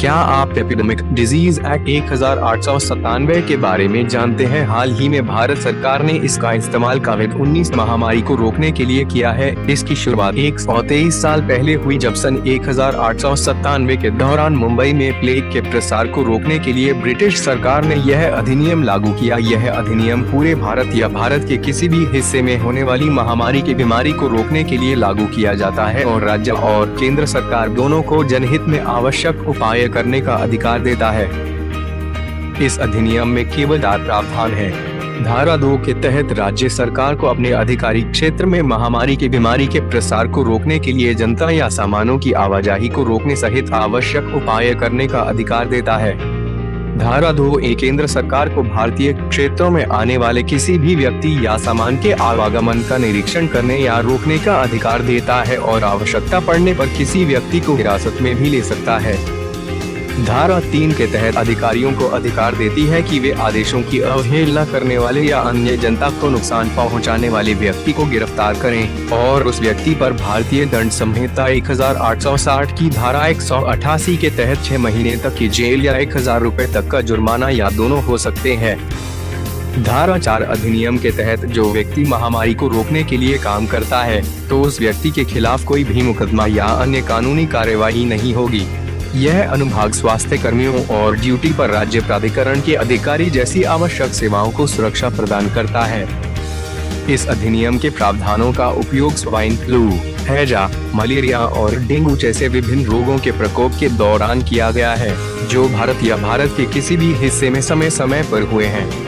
क्या आप epidemic disease act एक हज़ार आठ सौ सतानवे के बारे में जानते हैं? हाल ही में भारत सरकार ने इसका इस्तेमाल कोविड 19 महामारी को रोकने के लिए किया है। इसकी शुरुआत एक सौ तेईस साल पहले हुई जब सन एक हज़ार आठ सौ सत्तानवे के दौरान मुंबई में प्लेग के प्रसार को रोकने के लिए ब्रिटिश सरकार ने यह अधिनियम लागू किया। यह अधिनियम पूरे भारत या भारत के किसी भी हिस्से में होने वाली महामारी की बीमारी को रोकने के लिए लागू किया जाता है और राज्य और केंद्र सरकार दोनों को जनहित में आवश्यक उपाय करने का अधिकार देता है। इस अधिनियम में केवल चार प्रावधान है। धारा दो के तहत राज्य सरकार को अपने अधिकारी क्षेत्र में महामारी की बीमारी के प्रसार को रोकने के लिए जनता या सामानों की आवाजाही को रोकने सहित आवश्यक उपाय करने का अधिकार देता है। धारा दो केंद्र सरकार को भारतीय क्षेत्रों में आने वाले किसी भी व्यक्ति या सामान के आवागमन का निरीक्षण करने या रोकने का अधिकार देता है और आवश्यकता पड़ने पर किसी व्यक्ति को हिरासत में भी ले सकता है। धारा तीन के तहत अधिकारियों को अधिकार देती है कि वे आदेशों की अवहेलना करने वाले या अन्य जनता को नुकसान पहुँचाने वाले व्यक्ति को गिरफ़्तार करें। और उस व्यक्ति पर भारतीय दंड संहिता 1860 की धारा 188 के तहत छह महीने तक की जेल या एक हज़ार रूपए तक का जुर्माना या दोनों हो सकते हैं। धारा चार अधिनियम के तहत जो व्यक्ति महामारी को रोकने के लिए काम करता है तो उस व्यक्ति के खिलाफ कोई भी मुकदमा या अन्य कानूनी कार्यवाही नहीं होगी। यह अनुभाग स्वास्थ्य कर्मियों और ड्यूटी पर राज्य प्राधिकरण के अधिकारी जैसी आवश्यक सेवाओं को सुरक्षा प्रदान करता है। इस अधिनियम के प्रावधानों का उपयोग स्वाइन फ्लू, हैजा, मलेरिया और डेंगू जैसे विभिन्न रोगों के प्रकोप के दौरान किया गया है, जो भारत या भारत के किसी भी हिस्से में समय समय पर हुए हैं।